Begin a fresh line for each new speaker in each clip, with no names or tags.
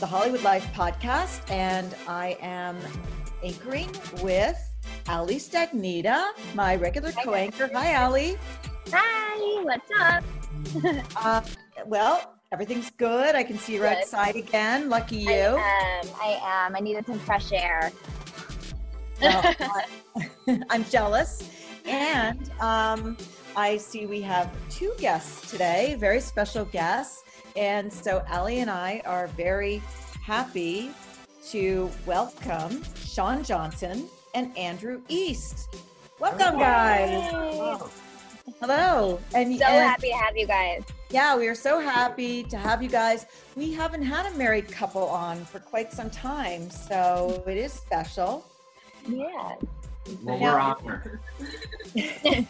The Hollywood Life podcast, and I am anchoring with Ali Stagnita, my regular co-anchor. Hi, Ali.
Hi, what's up?
Uh, well, everything's good. I can see you're
Good.
outside again. Lucky you.
I am. I am. I needed some fresh air.
Well, I- I'm jealous. And um, I see we have two guests today, very special guests. And so Ali and I are very happy to welcome Shawn Johnson and Andrew East. Welcome, guys. Hello. And,
So
and-
happy to have you guys.
yeah, we are so happy to have you guys. We haven't had a married couple on for quite some time, so it is special.
Yeah.
Well,
Now-
we're honored.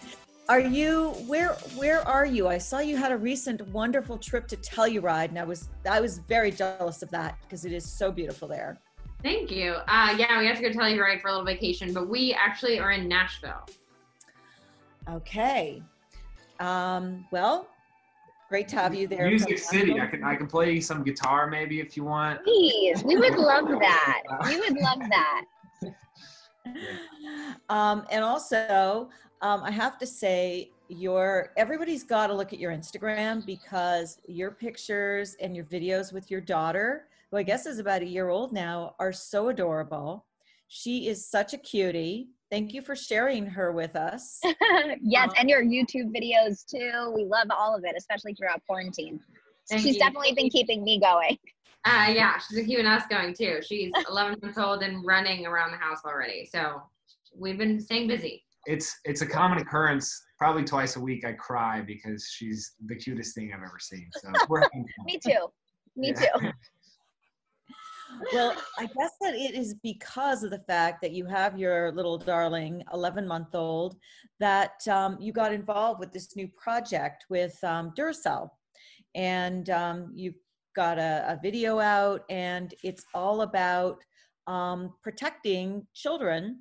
Are you where where are you? I saw you had a recent wonderful trip to Telluride and I was I was very jealous of that because it is so beautiful there.
Thank you. Uh, yeah, we have to go Telluride for a little vacation, but we actually are in Nashville.
Okay. Um, well, great to have you there.
Music
from
City. I can I can play some guitar maybe if you want.
Please. We would love that. We would love that.
um, and also, um, I have to say, your everybody's got to look at your Instagram because your pictures and your videos with your daughter, who I guess is about a year old now, are so adorable. She is such a cutie. Thank you for sharing her with us.
yes, and your YouTube videos too. We love all of it, especially throughout quarantine.
Thank
She's
you.
definitely been keeping me going.
Uh, yeah, she's been keeping us going too. She's 11 months old and running around the house already. So we've been staying busy.
It's it's a common occurrence. Probably twice a week I cry because she's the cutest thing I've ever seen. So we're.
Me too. Me
Yeah.
too.
well, I guess that it is because of the fact that you have your little darling, 11 month old, that um, you got involved with this new project with um, Duracell. And um, you've got a, a video out, and it's all about um, protecting children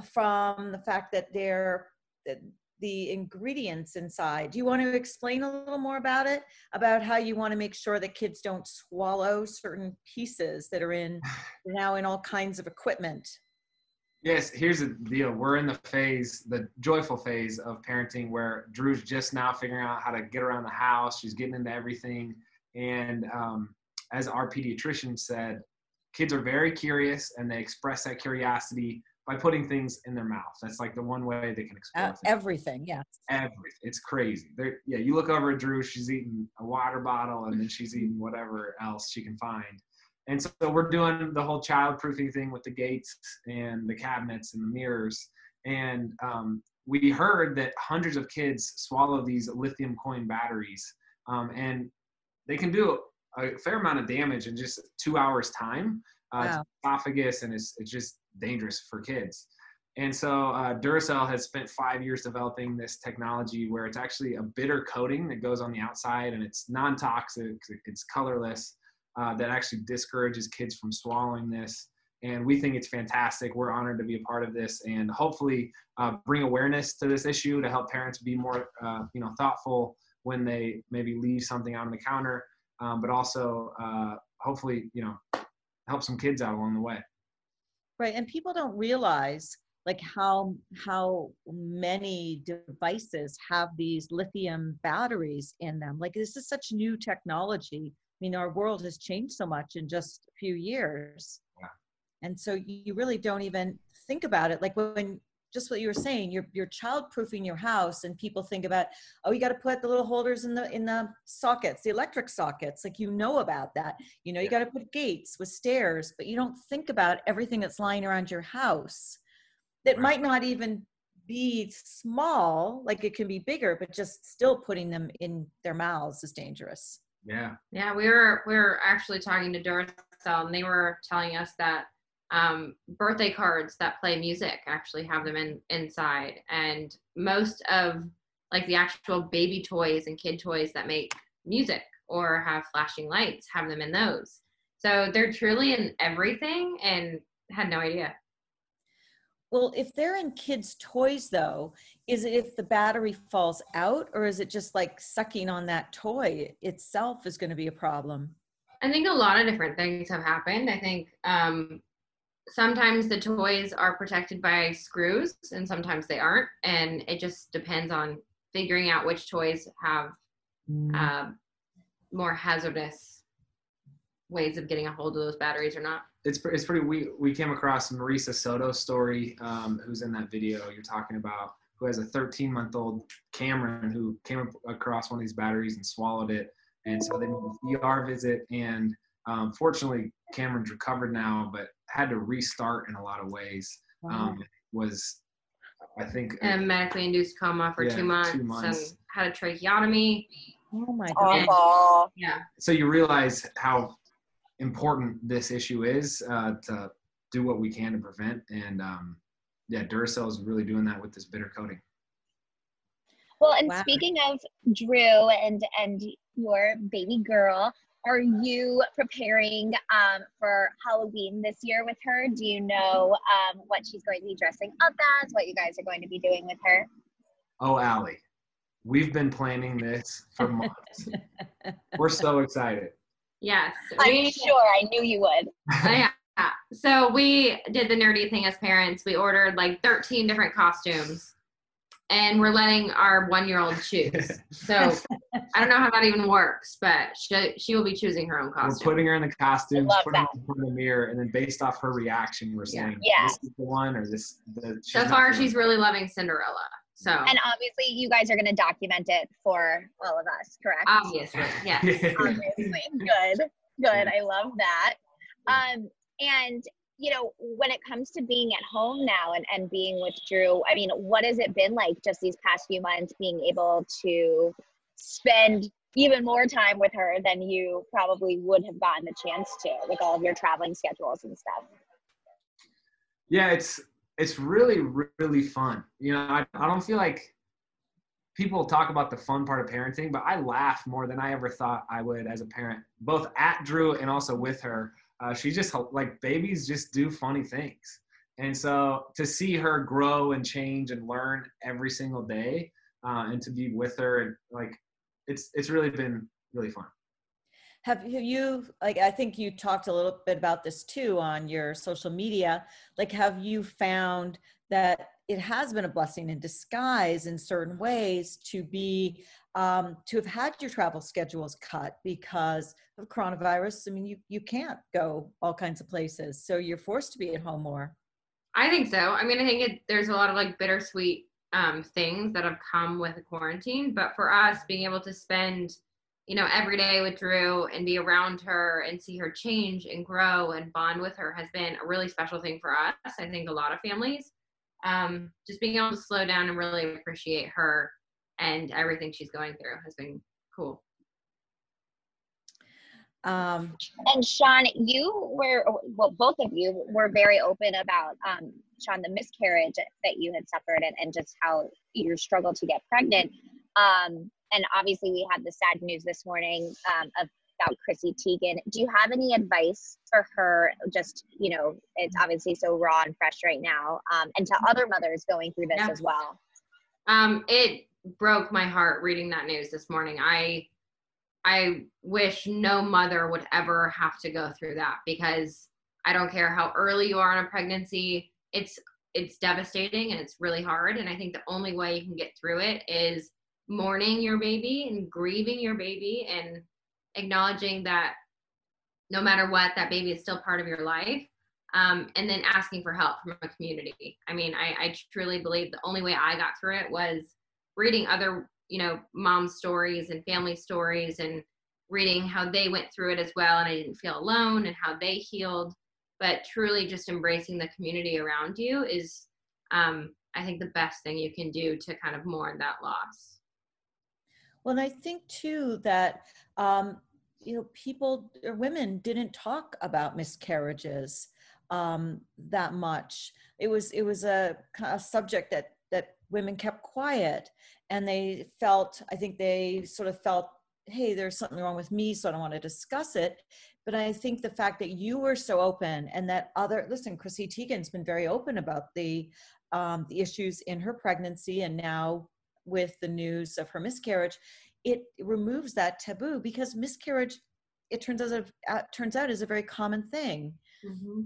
from the fact that they're that the ingredients inside. Do you want to explain a little more about it? About how you want to make sure that kids don't swallow certain pieces that are in now in all kinds of equipment.
Yes, here's the deal. We're in the phase, the joyful phase of parenting where Drew's just now figuring out how to get around the house. She's getting into everything. And um, as our pediatrician said, kids are very curious and they express that curiosity by putting things in their mouth. That's like the one way they can explore
Uh, everything, yeah.
everything. It's crazy. There, yeah, you look over at Drew, she's eating a water bottle and then she's eating whatever else she can find. And so we're doing the whole childproofing thing with the gates and the cabinets and the mirrors. And um, we heard that hundreds of kids swallow these lithium coin batteries um, and they can do a fair amount of damage in just two hours time uh, to
Wow.
the esophagus and it's, it's just dangerous for kids. And so uh, Duracell has spent five years developing this technology where it's actually a bitter coating that goes on the outside and it's non-toxic, it's colorless, uh, that actually discourages kids from swallowing this. And we think it's fantastic. We're honored to be a part of this and hopefully uh, bring awareness to this issue to help parents be more, uh, you know, thoughtful when they maybe leave something out on the counter, um, but also uh, hopefully, you know, help some kids out along the way.
Right. And people don't realize like how how many devices have these lithium batteries in them. Like this is such new technology. I mean, our world has changed so much in just a few years.
Yeah.
And so you really don't even think about it. Like when just what you were saying you're you're child proofing your house and people think about oh you got to put the little holders in the in the sockets the electric sockets like you know about that you know you got to put gates with stairs but you don't think about everything that's lying around your house that
Right.
might not even be small like it can be bigger but just still putting them in their mouths is dangerous
Yeah.
Yeah, we were we were actually talking to Duracell, and they were telling us that um, birthday cards that play music actually have them in inside, and most of like the actual baby toys and kid toys that make music or have flashing lights have them in those. So they're truly in everything, and had no idea.
Well, if they're in kids' toys, though, is it if the battery falls out, or is it just like sucking on that toy itself is going to be a problem?
I think a lot of different things have happened. I think um, sometimes the toys are protected by screws and sometimes they aren't. And it just depends on figuring out which toys have uh, more hazardous ways of getting a hold of those batteries or not.
It's, it's pretty, we, we came across Marisa Soto's story, um, who's in that video you're talking about, who has a 13 month old Cameron who came up across one of these batteries and swallowed it. And so they did a ER visit. And um, fortunately, Cameron's recovered now, but had to restart in a lot of ways. Um, was, I think,
And medically induced coma for
Yeah,
two, months
two months.
and had a tracheotomy.
oh my god!
Awful.
Yeah.
so you realize how important this issue is uh, to do what we can to prevent. And um, yeah, Duracell is really doing that with this bitter coating.
Well, and
Wow.
speaking of Drew and and your baby girl, are you preparing um, for Halloween this year with her? Do you know um, what she's going to be dressing up as? What you guys are going to be doing with her?
Oh, Allie, we've been planning this for months. We're so excited.
Yes.
I'm
we-
sure I knew you would.
Oh, yeah. So we did the nerdy thing as parents. We ordered like 13 different costumes and we're letting our one year old choose. So I don't know how that even works, but she, she will be choosing her own costume.
We're putting her in the costumes,
love
putting her in front of the mirror, and then based off her reaction, we're
Yeah.
saying,
Yeah.
this is the one or this. The,
so
not
far,
the
she's really loving Cinderella. So
And obviously, you guys are going to document it for all of us, correct?
obviously, yes.
obviously. Good, good. I love that. Um, and you know, when it comes to being at home now and, and being with Drew, I mean, what has it been like just these past few months being able to spend even more time with her than you probably would have gotten the chance to with all of your traveling schedules and stuff?
yeah it's it's really really fun you know I, I don't feel like people talk about the fun part of parenting but i laugh more than i ever thought i would as a parent both at drew and also with her uh, she just like babies just do funny things and so to see her grow and change and learn every single day uh, and to be with her and like it's it's really been really fun
Have have you like I think you talked a little bit about this too on your social media. Like have you found that it has been a blessing in disguise in certain ways to be um, to have had your travel schedules cut because of coronavirus? I mean, you you can't go all kinds of places, so you're forced to be at home more.
I think so. I mean, I think it, there's a lot of like bittersweet um, things that have come with quarantine, but for us, being able to spend, you know, every day with Drew and be around her and see her change and grow and bond with her has been a really special thing for us. I think a lot of families, um, just being able to slow down and really appreciate her and everything she's going through has been cool.
Um,
And Shawn, you were, well, both of you were very open about, um, Shawn, the miscarriage that you had suffered and, and just how you struggled to get pregnant. Um, and obviously, we had the sad news this morning um, of, about Chrissy Teigen. Do you have any advice for her? Just, you know, it's obviously so raw and fresh right now, um, and to other mothers going through this
Yeah.
as well.
Um, it broke my heart reading that news this morning. I I wish no mother would ever have to go through that because I don't care how early you are in a pregnancy, it's it's devastating and it's really hard. And I think the only way you can get through it is mourning your baby and grieving your baby and acknowledging that no matter what, that baby is still part of your life. um, and then asking for help from a community. I mean, I, I truly believe the only way I got through it was reading other, you know, mom stories and family stories and reading how they went through it as well. And I didn't feel alone and how they healed. But truly just embracing the community around you is, um, I think, the best thing you can do to kind of mourn that loss.
Well, and I think too that um, you know people or women didn't talk about miscarriages um, that much. It was it was a, a subject that that women kept quiet, and they felt. I think they sort of felt, hey, there's something wrong with me, so I don't want to discuss it. But I think the fact that you were so open, and that other listen, Chrissy Teigen's been very open about the um, the issues in her pregnancy, and now with the news of her miscarriage, it removes that taboo because miscarriage, it turns out uh, turns out is a very common thing.
Mm-hmm.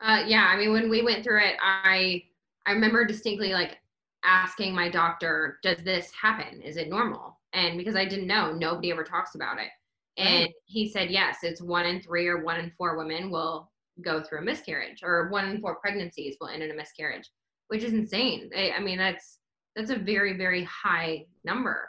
Uh, yeah, I mean, when we went through it, I I remember distinctly like asking my doctor, "Does this happen? Is it normal?" And because I didn't know, nobody ever talks about it. And right. he said, "Yes, it's one in three or one in four women will go through a miscarriage, or one in four pregnancies will end in a miscarriage, which is insane. I, I mean, that's that's a very very high number."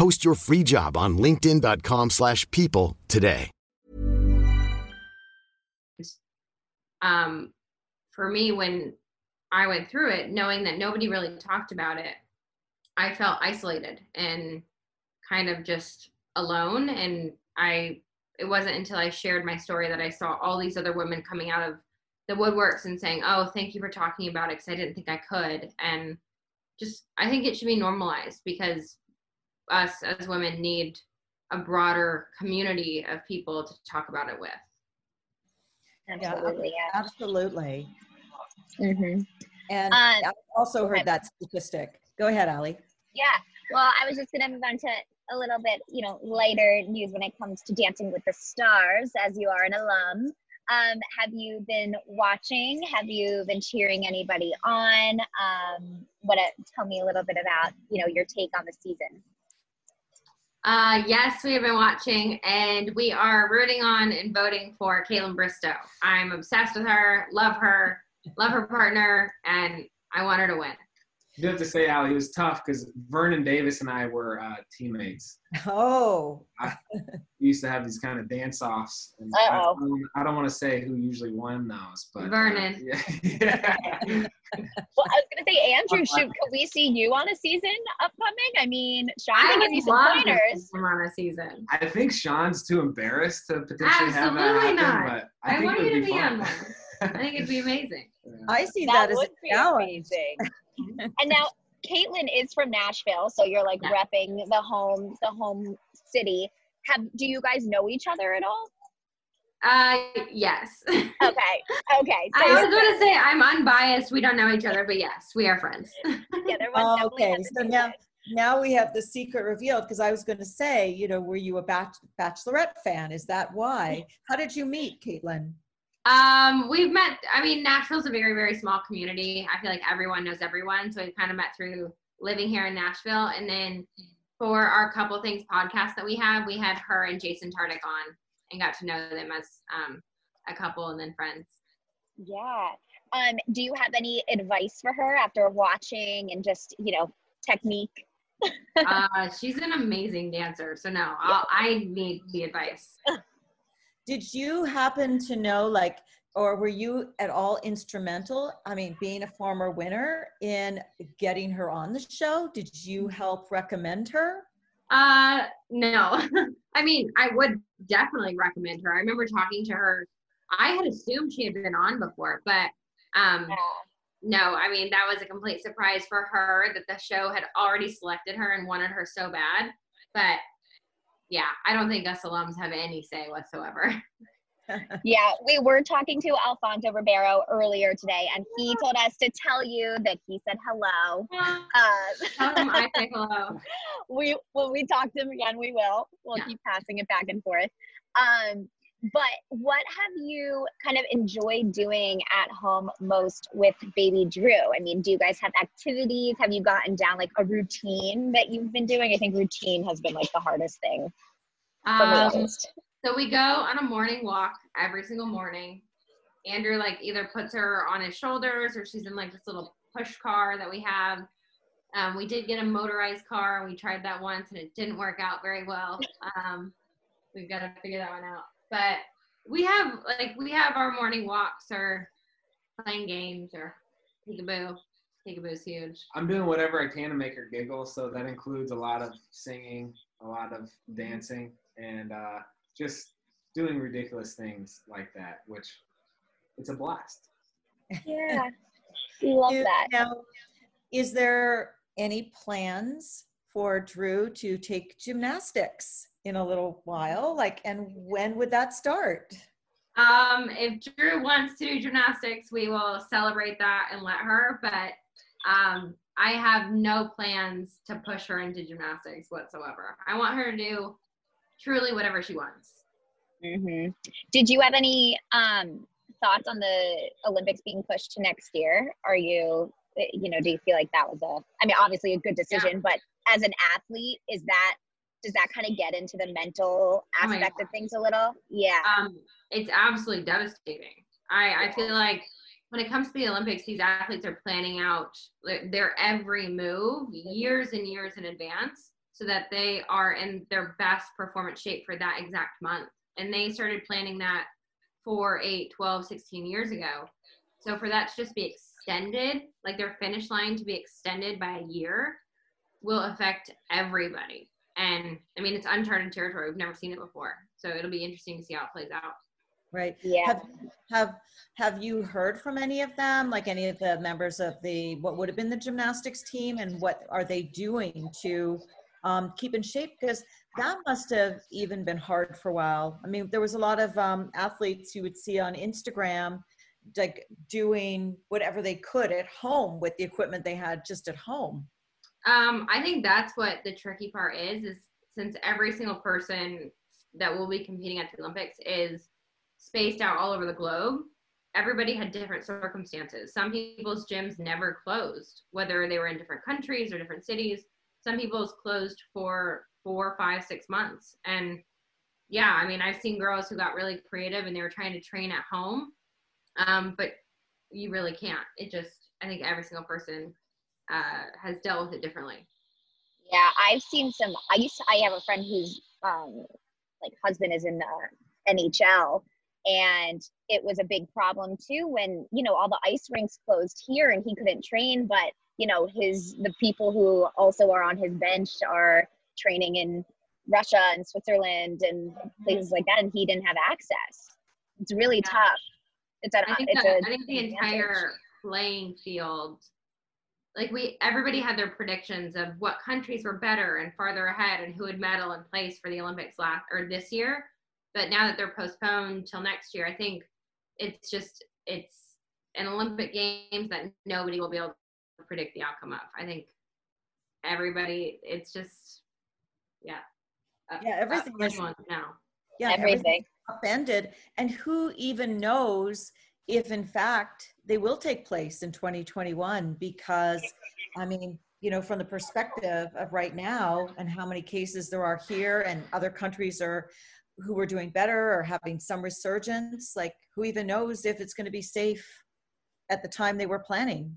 Post your free job on linkedin.com slash people today.
um, for me, when I went through it, knowing that nobody really talked about it, I felt isolated and kind of just alone. And I, it wasn't until I shared my story that I saw all these other women coming out of the woodworks and saying, "Oh, thank you for talking about it," because I didn't think I could. And just, I think it should be normalized because us as women need a broader community of people to talk about it with.
Absolutely. Yeah, absolutely.
Mm-hmm.
And um, I also heard that statistic. Go ahead, Ali.
Yeah. Well, I was just going to move on to a little bit, you know, lighter news when it comes to Dancing with the Stars, as you are an alum. Um, have you been watching? Have you been cheering anybody on? Um, what? tell me a little bit about, you know, your take on the season.
Uh, yes, we have been watching, and we are rooting on and voting for Kaitlyn Bristowe. I'm obsessed with her, love her, love her partner, and I want her to win.
You have to say, Ali, it was tough because Vernon Davis and I were uh, teammates.
Oh.
I, we used to have these kind of dance offs.
I, I,
don't want to say who usually won those, but
uh, Vernon.
Uh, yeah.
well, I was gonna say, Andrew, should could we see you on a season upcoming? I mean, Shawn
I
give you some pointers.
on a season.
I think Shawn's too embarrassed to potentially
Absolutely
have that happen,
not.
but
I,
I, think
want
it would
you to
be
be on one. I think it'd be amazing.
I see
that,
that, as
would
a
be
challenge.
amazing. And now Kaitlyn is from Nashville, so you're like
Yeah.
repping the home, the home city. Have do you guys know each other at all?
Uh, yes.
Okay, okay. So
I was going to say I'm unbiased. We don't know each other, but yes, we are friends.
together.
Oh,
One
okay, so now now we have the secret revealed because I was going to say, you know, were you a bach- Bachelorette fan? Is that why? How did you meet Kaitlyn?
Um, we've met. I mean, Nashville's a very, very small community. I feel like everyone knows everyone, so we've kind of met through living here in Nashville. And then for our couple things podcast that we have, we had her and Jason Tartick on and got to know them as um, a couple and then friends.
Yeah. Um, do you have any advice for her after watching and just, you know, technique?
Uh, she's an amazing dancer, so no, I'll, I need the advice.
Did you happen to know, like, or were you at all instrumental? I mean, being a former winner in getting her on the show, did you help recommend her?
Uh, no. I mean, I would definitely recommend her. I remember talking to her. I had assumed she had been on before, but um, no, I mean, that was a complete surprise for her that the show had already selected her and wanted her so bad. But yeah, I don't think us alums have any say whatsoever.
yeah, we were talking to Alfonso Ribeiro earlier today, and he told us to tell you that he said hello. Uh,
Tell him I say hello.
we when we talk to him again, we will. We'll
Yeah.
keep passing it back and forth. Um, but what have you kind of enjoyed doing at home most with baby Drew? I mean, do you guys have activities? Have you gotten down like a routine that you've been doing? I think routine has been like the hardest thing for me at
Um. So we go on a morning walk every single morning. Andrew like either puts her on his shoulders or she's in like this little push car that we have. Um, we did get a motorized car. We tried that once and it didn't work out very well. Um, we've got to figure that one out. But we have like we have our morning walks or playing games or peekaboo. Peekaboo's huge.
I'm doing whatever I can to make her giggle, so that includes a lot of singing, a lot of dancing, and uh, just doing ridiculous things like that, which it's a blast.
Yeah, we love
Do-
that.
Now, is there any plans for Drew to take gymnastics in a little while? Like, and when would that start?
Um, if Drew wants to do gymnastics, we will celebrate that and let her. But um, I have no plans to push her into gymnastics whatsoever. I want her to do truly whatever she wants.
hmm Did you have any um, thoughts on the Olympics being pushed to next year? Are you, you know, do you feel like that was a, I mean, obviously a good decision, but as an athlete, is that, does that kind of get into the mental
Oh
aspect of things a little? Yeah.
Um, it's absolutely devastating. I, I feel like when it comes to the Olympics, these athletes are planning out their- their every move years and years in advance so that they are in their best performance shape for that exact month. And they started planning that four, eight, 12, 16 years ago. So for that to just be extended, like their finish line to be extended by a year, will affect everybody. And I mean, it's uncharted territory. We've never seen it before. So it'll be interesting to see how it plays out.
Right?
Yeah.
Have, have, have you heard from any of them, like any of the members of the, what would have been the gymnastics team and what are they doing to um, keep in shape? Because that must have even been hard for a while. I mean, there was a lot of um, athletes you would see on Instagram, like doing whatever they could at home with the equipment they had just at home.
Um, I think that's what the tricky part is, is since every single person that will be competing at the Olympics is spaced out all over the globe, everybody had different circumstances. Some people's gyms never closed, whether they were in different countries or different cities. Some people's closed for four, five, six months. And yeah, I mean, I've seen girls who got really creative and they were trying to train at home. Um, but you really can't. It just, I think every single person uh, has dealt with it differently.
Yeah, I've seen some. I used to, I have a friend whose um, like husband is in the NHL, and it was a big problem too when you know all the ice rinks closed here and he couldn't train. But you know his the people who also are on his bench are training in Russia and Switzerland and places like that, and he didn't have access. It's really
Yeah.
tough. It's an
I think,
it's
the,
a
I think the
advantage.
entire playing field, like we, everybody had their predictions of what countries were better and farther ahead and who would medal in place for the Olympics last or this year. But now that they're postponed till next year, I think it's just it's an Olympic Games that nobody will be able to predict the outcome of. I think everybody, it's just, yeah. Uh,
yeah, uh, everything
up
is-
anyone now.
Yeah,
everything.
upended and who even knows if in fact they will take place in 2021 because i mean you know from the perspective of right now and how many cases there are here and other countries are who are doing better or having some resurgence like who even knows if it's going to be safe at the time they were planning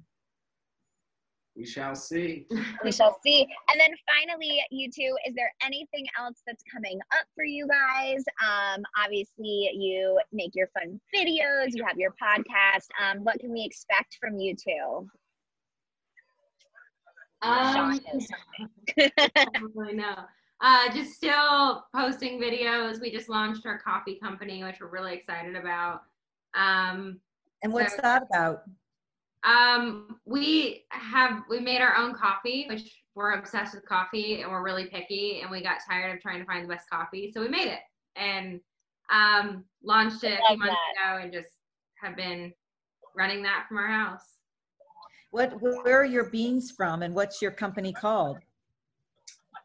We shall see.
we shall see. And then finally, you two, is there anything else that's coming up for you guys? Um, obviously, you make your fun videos, you have your podcast. Um, what can we expect from you two?
Um,
Shawn knows something.
I don't really know. Uh, just still posting videos. We just launched our coffee company, which we're really excited about. Um,
and what's
So-
that about
um, we have we made our own coffee, which we're obsessed with coffee and we're really picky, and we got tired of trying to find the best coffee, so we made it. And Um, launched it a few months
that.
ago and just have been running that from our house.
What, where are your beans from and what's your company called?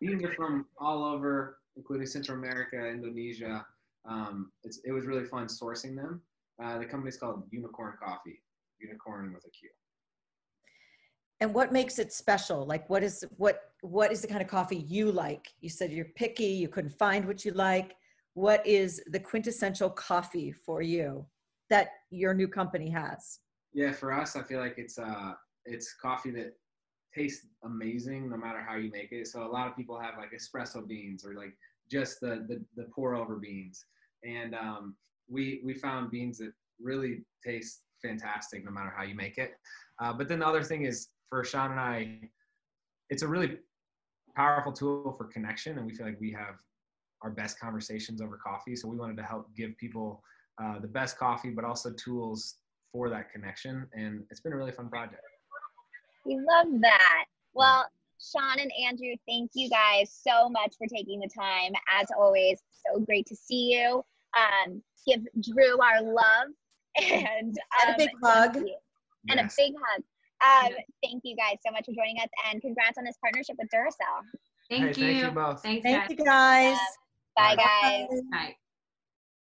Beans are from all over, including Central America, Indonesia. Um, it's, it was really fun sourcing them. Uh, the company's called Unicorn Coffee, Unicorn with a Q.
And what makes it special? Like what is, what, what is the kind of coffee you like? You said you're picky, you couldn't find what you like. What is the quintessential coffee for you that your new company has?
Yeah, for us, I feel like it's uh, it's coffee that tastes amazing no matter how you make it. So a lot of people have like espresso beans or like just the the, the pour over beans, and um, we we found beans that really taste fantastic no matter how you make it. Uh, but then the other thing is for Shawn and I, it's a really powerful tool for connection, and we feel like we have our best conversations over coffee. So we wanted to help give people uh, the best coffee, but also tools for that connection. And it's been a really fun project.
We love that. Well, Shawn and Andrew, thank you guys so much for taking the time. As always, so great to see you. Um, give Drew our love and,
And a
um,
big hug.
thank you. And a big hug. Um, thank you guys so much for joining us and congrats on this partnership with Duracell.
Thank
Hey,
you.
thank you both.
Thanks,
Thank
guys.
you guys.
Bye,
Bye.
guys.
Bye.